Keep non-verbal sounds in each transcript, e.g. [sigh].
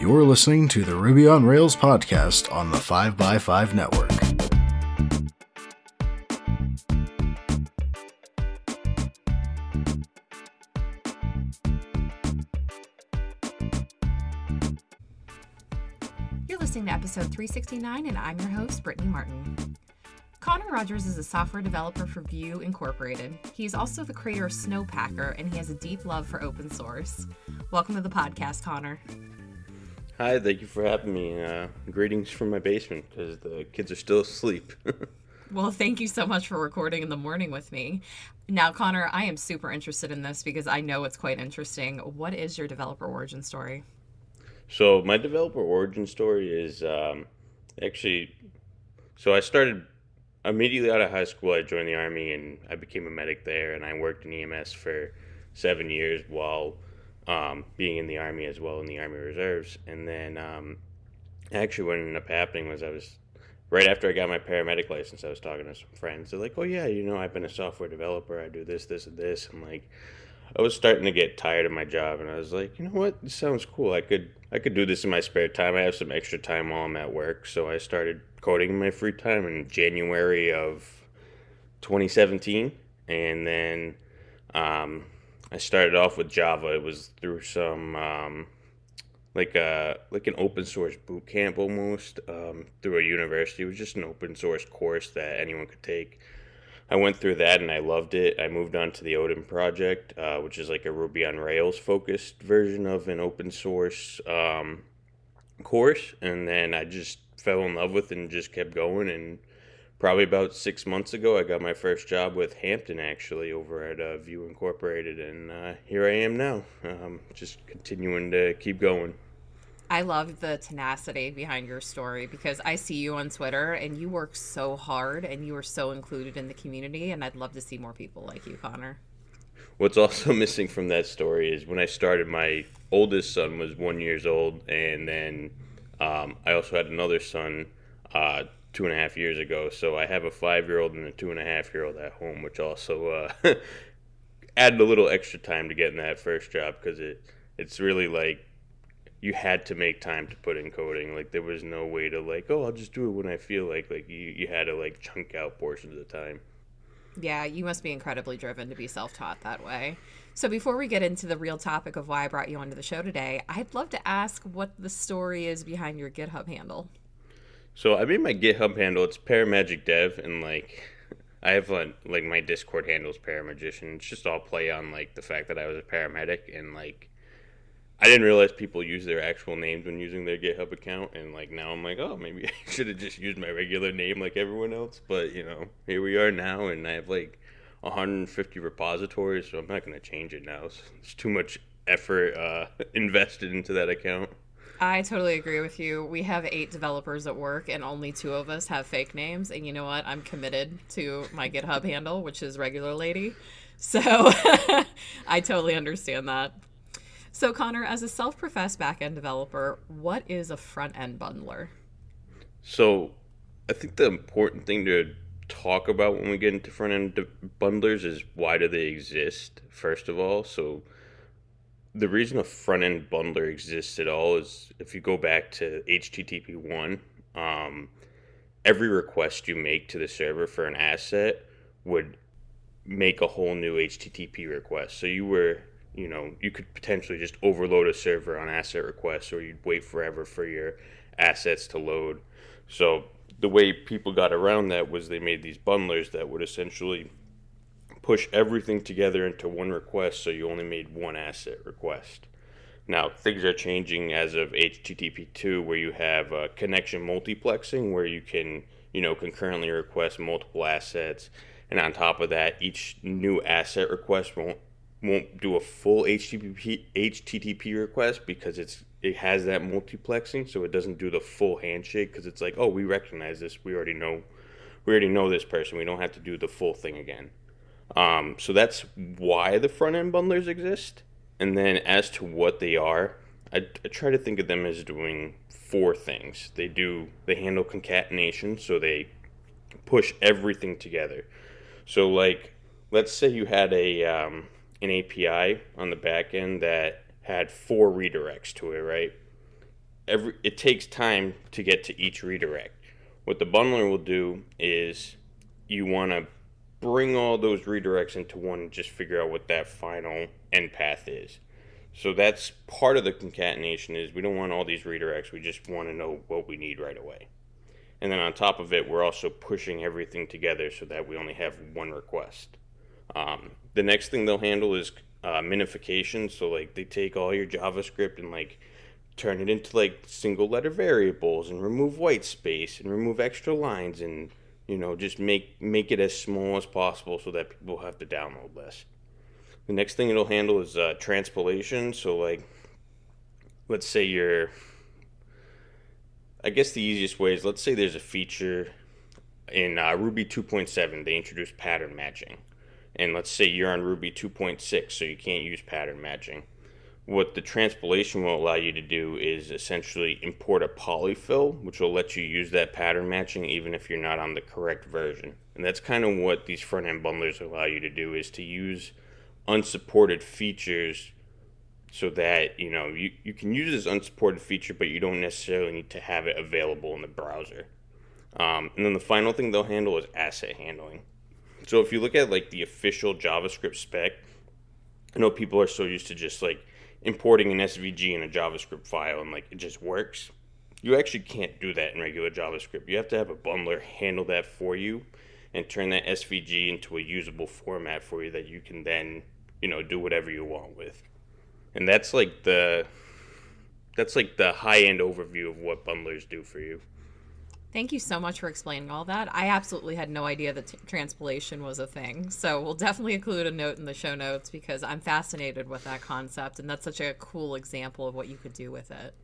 You're listening to the Ruby on Rails podcast on the 5x5 network. You're listening to episode 369, and I'm your host, Brittany Martin. Konnor Rogers is a software developer for Veue Incorporated. He is also the creator of Snowpacker, and he has a deep love for open source. Welcome to the podcast, Konnor. Hi, thank you for having me. Uh, greetings from my basement because the kids are still asleep. [laughs] well, thank you so much for recording in the morning with me. Now, Konnor, I am super interested in this because I know it's quite interesting. What is your developer origin story? So, my developer origin story is um, actually so I started immediately out of high school. I joined the army and I became a medic there, and I worked in EMS for seven years while um, being in the army as well in the army reserves. And then um, actually, what ended up happening was I was right after I got my paramedic license. I was talking to some friends. They're like, "Oh yeah, you know, I've been a software developer. I do this, this, and this." I'm like, I was starting to get tired of my job, and I was like, you know what? This sounds cool. I could I could do this in my spare time. I have some extra time while I'm at work, so I started coding in my free time in January of 2017, and then. Um, I started off with Java. It was through some um, like a like an open source boot camp almost um, through a university. It was just an open source course that anyone could take. I went through that and I loved it. I moved on to the Odin project, uh, which is like a Ruby on Rails focused version of an open source um, course, and then I just fell in love with it and just kept going and probably about six months ago, I got my first job with Hampton actually over at uh, Veue Incorporated, and uh, here I am now, um, just continuing to keep going. I love the tenacity behind your story because I see you on Twitter and you work so hard and you are so included in the community, and I'd love to see more people like you, Konnor. What's also [laughs] missing from that story is when I started, my oldest son was one years old, and then um, I also had another son uh, two and a half years ago. So I have a five year old and a two and a half year old at home, which also uh, [laughs] added a little extra time to getting that first job because it it's really like you had to make time to put in coding. Like there was no way to like, oh, I'll just do it when I feel like. Like you, you had to like chunk out portions of the time. Yeah, you must be incredibly driven to be self taught that way. So before we get into the real topic of why I brought you onto the show today, I'd love to ask what the story is behind your GitHub handle. So I made my GitHub handle. It's Paramagic Dev, and like I have like, like my Discord handle is Paramagician. It's just all play on like the fact that I was a paramedic, and like I didn't realize people use their actual names when using their GitHub account, and like now I'm like, oh, maybe [laughs] I should have just used my regular name like everyone else. But you know, here we are now, and I have like 150 repositories, so I'm not gonna change it now. It's too much effort uh, [laughs] invested into that account. I totally agree with you. We have eight developers at work, and only two of us have fake names. And you know what? I'm committed to my GitHub handle, which is regular lady. So [laughs] I totally understand that. So, Konnor, as a self professed backend developer, what is a front end bundler? So, I think the important thing to talk about when we get into front end bundlers is why do they exist, first of all. So, the reason a front end bundler exists at all is if you go back to HTTP one, um, every request you make to the server for an asset would make a whole new HTTP request. So you were, you know, you could potentially just overload a server on asset requests, or you'd wait forever for your assets to load. So the way people got around that was they made these bundlers that would essentially push everything together into one request so you only made one asset request. Now, things are changing as of HTTP2 where you have uh, connection multiplexing where you can, you know, concurrently request multiple assets and on top of that, each new asset request won't won't do a full HTTP HTTP request because it's it has that multiplexing, so it doesn't do the full handshake because it's like, oh, we recognize this, we already know, we already know this person, we don't have to do the full thing again. Um, so that's why the front end bundlers exist. And then as to what they are, I, I try to think of them as doing four things. They do they handle concatenation, so they push everything together. So like let's say you had a um, an API on the back end that had four redirects to it, right? every it takes time to get to each redirect. What the bundler will do is you want to bring all those redirects into one and just figure out what that final end path is. So that's part of the concatenation is we don't want all these redirects. We just want to know what we need right away. And then on top of it, we're also pushing everything together so that we only have one request. Um, the next thing they'll handle is uh, minification. So like they take all your JavaScript and like turn it into like single letter variables and remove white space and remove extra lines and you know just make make it as small as possible so that people have to download less. The next thing it'll handle is uh, transpilation. So like let's say you're I guess the easiest way is let's say there's a feature in uh, Ruby 2.7 they introduced pattern matching and let's say you're on Ruby 2.6, so you can't use pattern matching. What the transpilation will allow you to do is essentially import a polyfill, which will let you use that pattern matching even if you're not on the correct version. And that's kind of what these front end bundlers allow you to do is to use unsupported features so that you know you, you can use this unsupported feature but you don't necessarily need to have it available in the browser um, and then the final thing they'll handle is asset handling so if you look at like the official JavaScript spec, I know people are so used to just like importing an SVG in a JavaScript file and like it just works. You actually can't do that in regular JavaScript. You have to have a bundler handle that for you and turn that SVG into a usable format for you that you can then, you know, do whatever you want with. And that's like the that's like the high end overview of what bundlers do for you. Thank you so much for explaining all that. I absolutely had no idea that t- transpilation was a thing. So we'll definitely include a note in the show notes because I'm fascinated with that concept, and that's such a cool example of what you could do with it.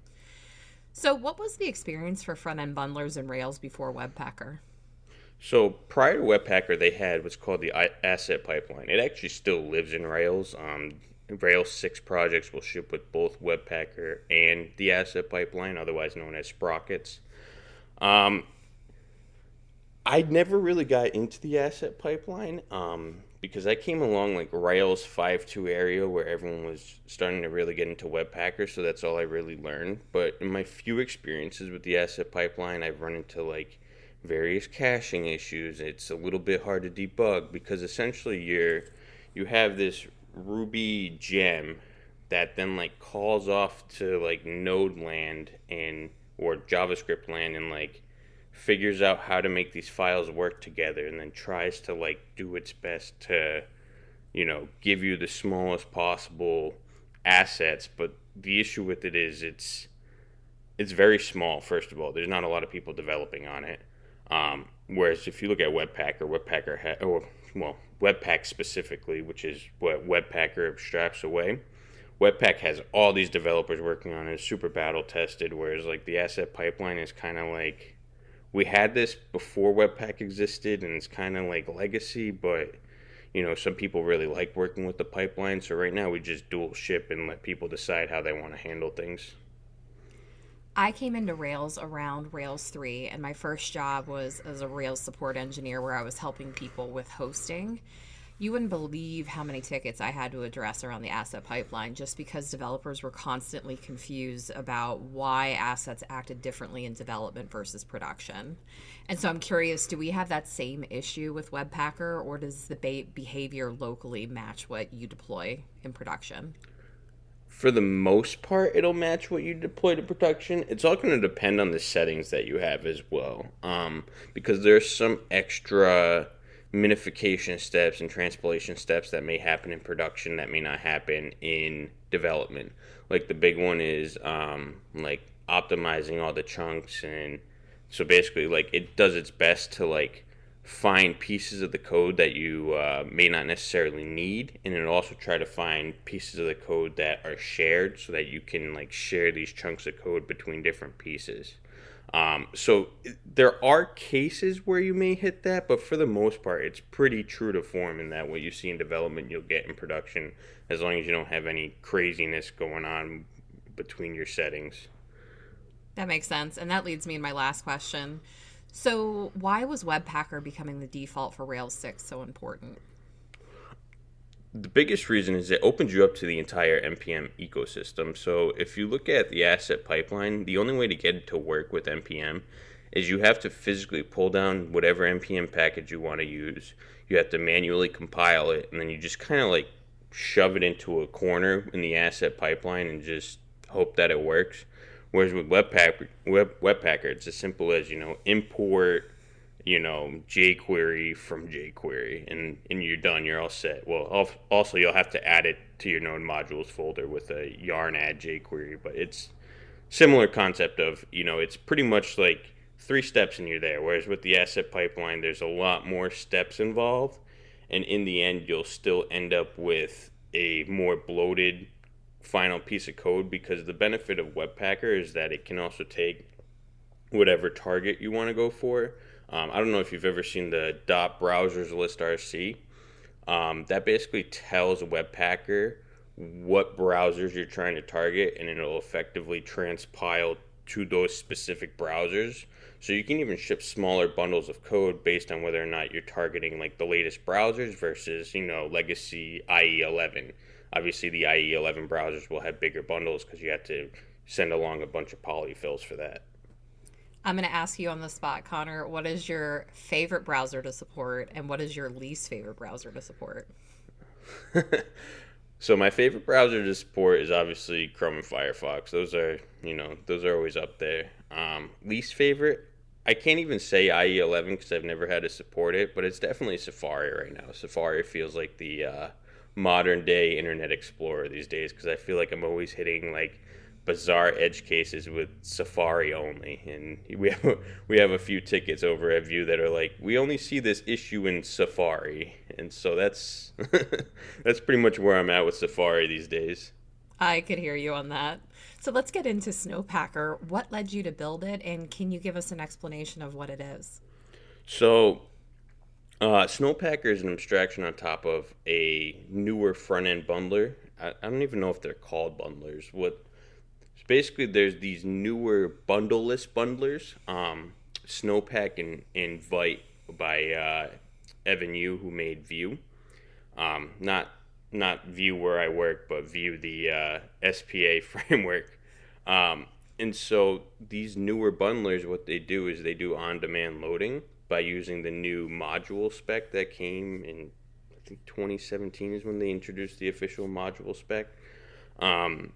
So, what was the experience for front end bundlers and Rails before Webpacker? So, prior to Webpacker, they had what's called the asset pipeline. It actually still lives in Rails. Um, Rails 6 projects will ship with both Webpacker and the asset pipeline, otherwise known as sprockets. Um, I never really got into the asset pipeline um, because I came along like Rails 5.2 area where everyone was starting to really get into Webpacker, so that's all I really learned. But in my few experiences with the asset pipeline, I've run into like various caching issues. It's a little bit hard to debug because essentially you're you have this Ruby gem that then like calls off to like node land and or JavaScript land and like figures out how to make these files work together and then tries to like do its best to you know give you the smallest possible assets. But the issue with it is it's it's very small first of all. There's not a lot of people developing on it. Um, whereas if you look at webpack or webpacker ha- or well webpack specifically which is what webpacker abstracts away Webpack has all these developers working on it, super battle tested, whereas like the asset pipeline is kind of like we had this before Webpack existed and it's kind of like legacy, but you know, some people really like working with the pipeline. So right now we just dual ship and let people decide how they want to handle things. I came into Rails around Rails 3, and my first job was as a Rails support engineer where I was helping people with hosting you wouldn't believe how many tickets I had to address around the asset pipeline just because developers were constantly confused about why assets acted differently in development versus production. And so I'm curious do we have that same issue with Webpacker, or does the ba- behavior locally match what you deploy in production? For the most part, it'll match what you deploy to production. It's all going to depend on the settings that you have as well. Um, because there's some extra minification steps and transpilation steps that may happen in production that may not happen in development. Like the big one is um, like optimizing all the chunks and so basically like it does its best to like find pieces of the code that you uh, may not necessarily need and it'll also try to find pieces of the code that are shared so that you can like share these chunks of code between different pieces um, so there are cases where you may hit that, but for the most part, it's pretty true to form in that what you see in development, you'll get in production as long as you don't have any craziness going on between your settings. That makes sense. And that leads me to my last question. So, why was Webpacker becoming the default for Rails 6 so important? The biggest reason is it opens you up to the entire npm ecosystem. So if you look at the asset pipeline the only way to get it to work with npm is you have to physically pull down whatever npm package you want to use. You have to manually compile it and then you just kind of like shove it into a corner in the asset pipeline and just hope that it works. Whereas with webpack web, webpacker it's as simple as you know import you know jQuery from jQuery, and and you're done. You're all set. Well, also you'll have to add it to your node modules folder with a yarn add jQuery, but it's similar concept of you know it's pretty much like three steps and you're there. Whereas with the asset pipeline, there's a lot more steps involved, and in the end, you'll still end up with a more bloated final piece of code because the benefit of Webpacker is that it can also take whatever target you want to go for um, I don't know if you've ever seen the dot browsers list RC. Um, that basically tells Webpacker what browsers you're trying to target, and it'll effectively transpile to those specific browsers. So you can even ship smaller bundles of code based on whether or not you're targeting like the latest browsers versus you know legacy IE11. Obviously, the IE11 browsers will have bigger bundles because you have to send along a bunch of polyfills for that. I'm going to ask you on the spot, Konnor, what is your favorite browser to support and what is your least favorite browser to support? [laughs] so my favorite browser to support is obviously Chrome and Firefox. Those are, you know, those are always up there. Um, least favorite, I can't even say IE11 because I've never had to support it, but it's definitely Safari right now. Safari feels like the uh, modern day Internet Explorer these days because I feel like I'm always hitting like bizarre edge cases with Safari only, and we have [laughs] we have a few tickets over at Veue that are like we only see this issue in Safari, and so that's [laughs] that's pretty much where I'm at with Safari these days. I could hear you on that. So let's get into Snowpacker. What led you to build it, and can you give us an explanation of what it is? So, uh, Snowpacker is an abstraction on top of a newer front end bundler. I, I don't even know if they're called bundlers. What basically there's these newer bundleless bundlers, um, Snowpack and, Invite by uh, Evan You, who made Vue. Um, not not Veue where I work, but Vue the uh, SPA [laughs] framework. Um, and so these newer bundlers, what they do is they do on-demand loading by using the new module spec that came in. I think 2017 is when they introduced the official module spec. Um,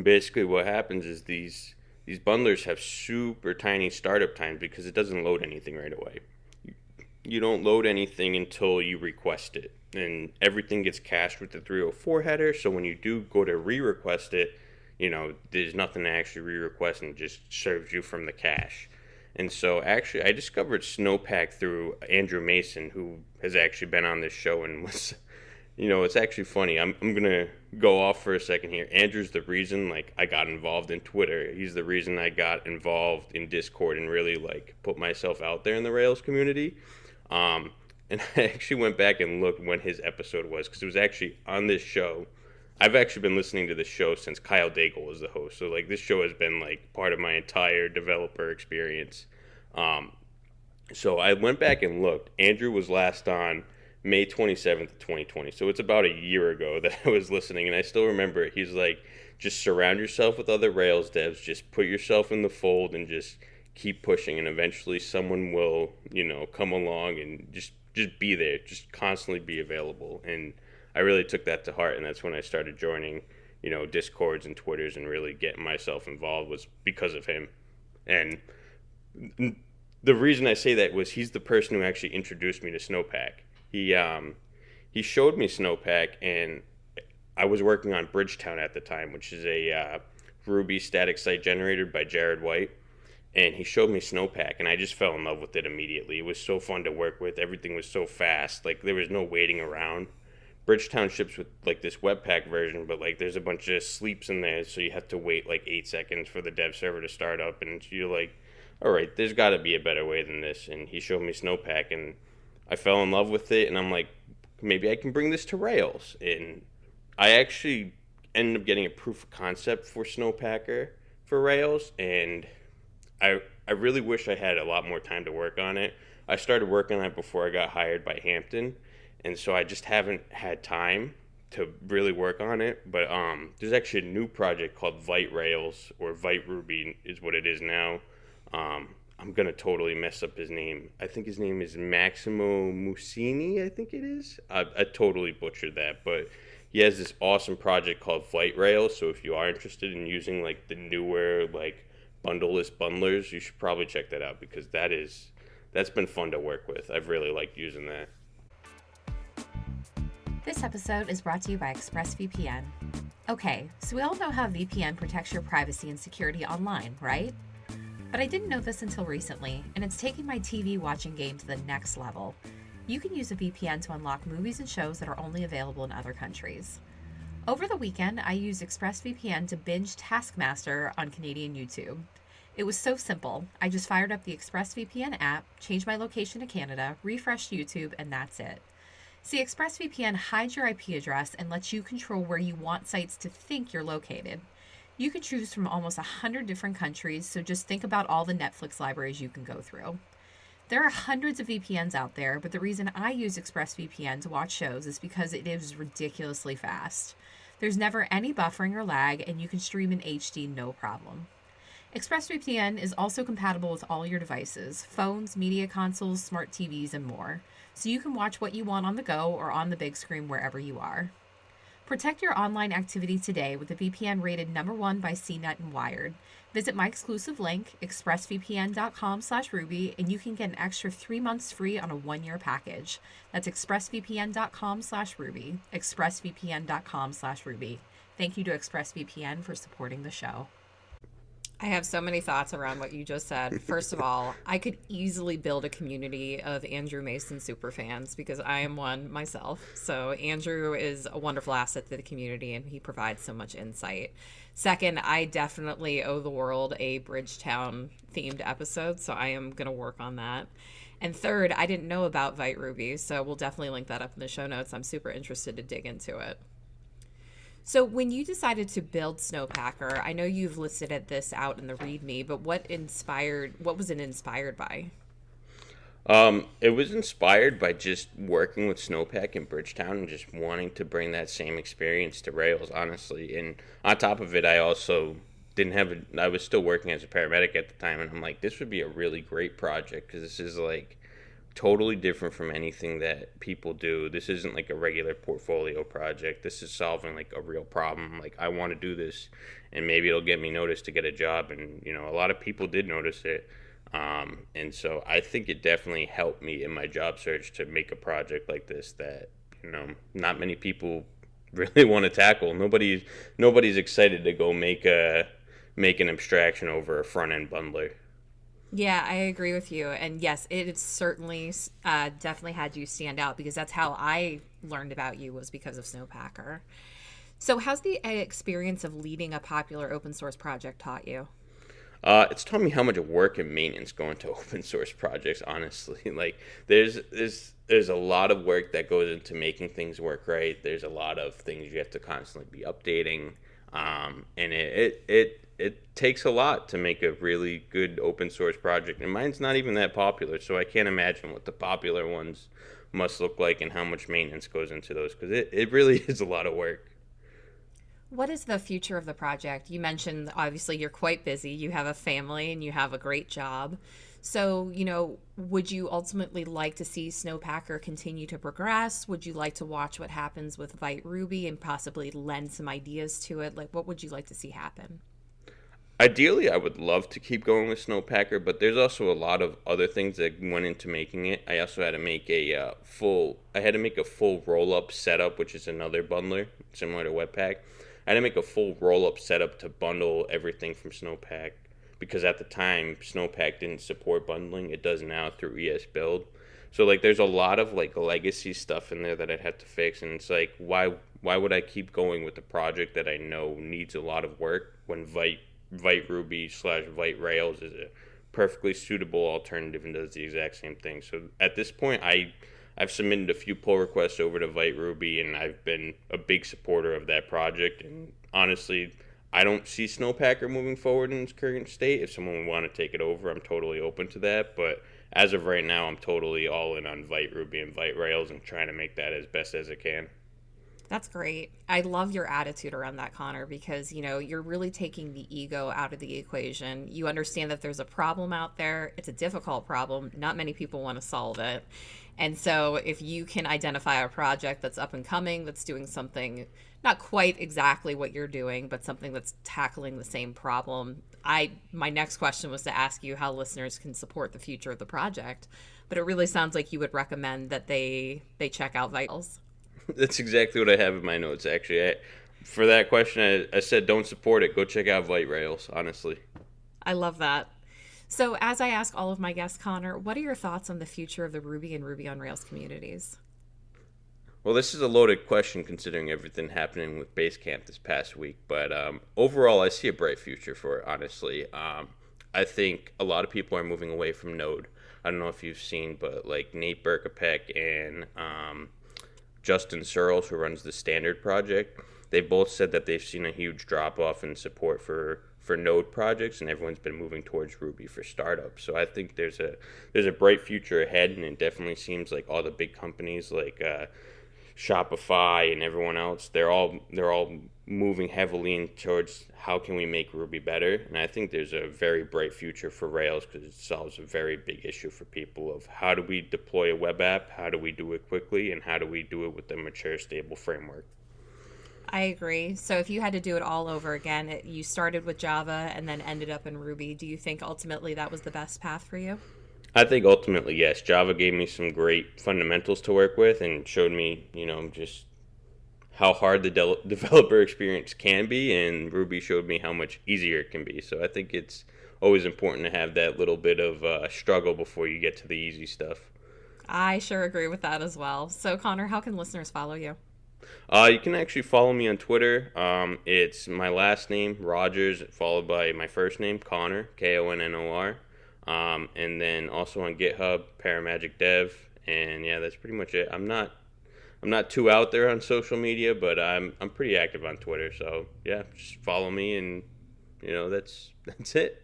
basically what happens is these these bundlers have super tiny startup times because it doesn't load anything right away. You don't load anything until you request it, and everything gets cached with the 304 header. So when you do go to re-request it, you know there's nothing to actually re-request, and just serves you from the cache. And so actually, I discovered Snowpack through Andrew Mason, who has actually been on this show and [laughs] was you know, it's actually funny. I'm, I'm to go off for a second here. Andrew's the reason, like, I got involved in Twitter. He's the reason I got involved in Discord and really, like, put myself out there in the Rails community. Um, and [laughs] I actually went back and looked when his episode was because it was actually on this show. I've actually been listening to this show since Kyle Daigle was the host. So, like, this show has been, like, part of my entire developer experience. Um, so I went back and looked. Andrew was last on May 27th, 2020. So it's about a year ago [laughs] that I was listening, and I still remember it. He's like, just surround yourself with other Rails devs, just put yourself in the fold, and just keep pushing. And eventually, someone will, you know, come along and just just be there, just constantly be available. And I really took that to heart, and that's when I started joining, you know, discords and twitters, and really getting myself involved was because of him. And the reason I say that was he's the person who actually introduced me to Snowpack he um, he showed me Snowpack, and I was working on Bridgetown at the time, which is a uh, Ruby static site generated by Jared White. And he showed me Snowpack, and I just fell in love with it immediately. It was so fun to work with. Everything was so fast. Like there was no waiting around. Bridgetown ships with like this Webpack version, but like there's a bunch of sleeps in there, so you have to wait like eight seconds for the dev server to start up, and you're like, all right, there's got to be a better way than this. And he showed me Snowpack, and I fell in love with it, and I'm like, maybe I can bring this to Rails. And I actually ended up getting a proof of concept for Snowpacker for Rails, and I I really wish I had a lot more time to work on it. I started working on it before I got hired by Hampton, and so I just haven't had time to really work on it. But um, there's actually a new project called Vite Rails or Vite Ruby is what it is now. Um, I'm gonna totally mess up his name. I think his name is Maximo Mussini. I think it is. I, I totally butchered that, but he has this awesome project called Vite Rails. So if you are interested in using like the newer like bundleless bundlers, you should probably check that out because that is that's been fun to work with. I've really liked using that. This episode is brought to you by ExpressVPN. Okay, so we all know how VPN protects your privacy and security online, right? But I didn't know this until recently, and it's taking my TV watching game to the next level. You can use a VPN to unlock movies and shows that are only available in other countries. Over the weekend, I used ExpressVPN to binge Taskmaster on Canadian YouTube. It was so simple. I just fired up the ExpressVPN app, changed my location to Canada, refreshed YouTube, and that's it. See, ExpressVPN hides your IP address and lets you control where you want sites to think you're located. You can choose from almost 100 different countries, so just think about all the Netflix libraries you can go through. There are hundreds of VPNs out there, but the reason I use ExpressVPN to watch shows is because it is ridiculously fast. There's never any buffering or lag, and you can stream in HD no problem. ExpressVPN is also compatible with all your devices phones, media consoles, smart TVs, and more so you can watch what you want on the go or on the big screen wherever you are. Protect your online activity today with a VPN rated number one by CNET and Wired. Visit my exclusive link, expressvpn.com slash ruby, and you can get an extra three months free on a one-year package. That's expressvpn.com slash ruby, expressvpn.com slash ruby. Thank you to ExpressVPN for supporting the show. I have so many thoughts around what you just said. First of all, [laughs] I could easily build a community of Andrew Mason super fans because I am one myself. So Andrew is a wonderful asset to the community and he provides so much insight. Second, I definitely owe the world a Bridgetown themed episode, so I am going to work on that. And third, I didn't know about Vite Ruby, so we'll definitely link that up in the show notes. I'm super interested to dig into it. So, when you decided to build Snowpacker, I know you've listed this out in the README, but what inspired? What was it inspired by? Um, it was inspired by just working with Snowpack in Bridgetown and just wanting to bring that same experience to Rails, honestly. And on top of it, I also didn't have a. I was still working as a paramedic at the time, and I'm like, this would be a really great project because this is like totally different from anything that people do. This isn't like a regular portfolio project. This is solving like a real problem. Like I want to do this and maybe it'll get me noticed to get a job and you know, a lot of people did notice it. Um, and so I think it definitely helped me in my job search to make a project like this that, you know, not many people [laughs] really want to tackle. Nobody's nobody's excited to go make a make an abstraction over a front end bundler. Yeah, I agree with you. And yes, it certainly uh, definitely had you stand out because that's how I learned about you was because of Snowpacker. So, how's the experience of leading a popular open source project taught you? Uh, it's taught me how much work and maintenance go into [laughs] open source projects. Honestly, [laughs] like there's there's there's a lot of work that goes into making things work right. There's a lot of things you have to constantly be updating, um, and it, it it it takes a lot to make a really good open source project, and mine's not even that popular. So I can't imagine what the popular ones must look like and how much maintenance goes into those because it, it really [laughs] is a lot of work. What is the future of the project? You mentioned obviously you're quite busy, you have a family, and you have a great job. So, you know, would you ultimately like to see Snowpacker continue to progress? Would you like to watch what happens with Vite Ruby and possibly lend some ideas to it? Like, what would you like to see happen? Ideally, I would love to keep going with Snowpacker, but there's also a lot of other things that went into making it. I also had to make a uh, full. I had to make a full Rollup setup, which is another bundler similar to Webpack. I had to make a full Rollup setup to bundle everything from Snowpack because at the time Snowpack didn't support bundling. It does now through ESBuild. So like, there's a lot of like legacy stuff in there that I'd have to fix, and it's like, why why would I keep going with the project that I know needs a lot of work when Vite Vite Ruby slash Vite Rails is a perfectly suitable alternative and does the exact same thing. So at this point, I I've submitted a few pull requests over to Vite Ruby, and I've been a big supporter of that project. And honestly, I don't see Snowpacker moving forward in its current state. If someone would want to take it over, I'm totally open to that. But as of right now, I'm totally all in on Vite Ruby and Vite Rails and trying to make that as best as it can. That's great. I love your attitude around that, Konnor, because you know you're really taking the ego out of the equation. You understand that there's a problem out there. It's a difficult problem. Not many people want to solve it. And so if you can identify a project that's up and coming, that's doing something not quite exactly what you're doing, but something that's tackling the same problem. I my next question was to ask you how listeners can support the future of the project, but it really sounds like you would recommend that they they check out Vite Rails. That's exactly what I have in my notes. Actually, I, for that question, I, I said don't support it. Go check out Vite Rails. Honestly, I love that. So, as I ask all of my guests, Konnor, what are your thoughts on the future of the Ruby and Ruby on Rails communities? Well, this is a loaded question considering everything happening with Basecamp this past week. But um, overall, I see a bright future for it, honestly. Um, I think a lot of people are moving away from Node. I don't know if you've seen, but like Nate Berkopec and um, Justin Searls, who runs the Standard project, they both said that they've seen a huge drop off in support for for node projects and everyone's been moving towards ruby for startups. So i think there's a there's a bright future ahead and it definitely seems like all the big companies like uh, Shopify and everyone else, they're all they're all moving heavily in towards how can we make Ruby better. And I think there's a very bright future for Rails because it solves a very big issue for people of how do we deploy a web app, how do we do it quickly, and how do we do it with a mature, stable framework. I agree. So if you had to do it all over again, it, you started with Java and then ended up in Ruby. Do you think ultimately that was the best path for you? I think ultimately, yes. Java gave me some great fundamentals to work with and showed me, you know, just how hard the de- [laughs] developer experience can be, and Ruby showed me how much easier it can be. So I think it's always important to have that little bit of uh, struggle before you get to the easy stuff. I sure agree with that as well. So, Konnor, how can listeners follow you? Uh, you can actually follow me on Twitter. Um, it's my last name, Rogers, followed by my first name, Konnor, K O N N O R. Um, and then also on GitHub, Paramagic Dev, and yeah, that's pretty much it. I'm not I'm not too out there on social media, but I'm I'm pretty active on Twitter. So yeah, just follow me, and you know that's [laughs] that's it.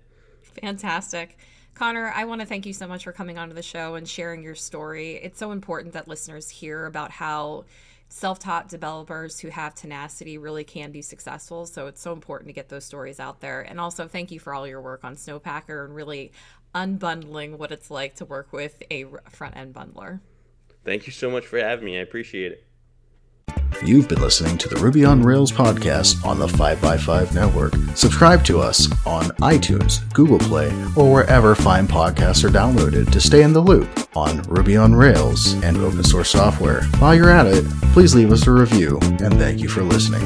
Fantastic. Konnor, I want to thank you so much for coming onto the show and sharing your story. It's so important that listeners hear about how self taught developers who have tenacity really can be successful. So it's so important to get those stories out there. And also, thank you for all your work on Snowpacker and really unbundling what it's like to work with a front end bundler. Thank you so much for having me. I appreciate it. You've been listening to the Ruby on Rails podcast on the 5x5 network. Subscribe to us on iTunes, Google Play, or wherever fine podcasts are downloaded to stay in the loop on Ruby on Rails and open source software. While you're at it, please leave us a review and thank you for listening.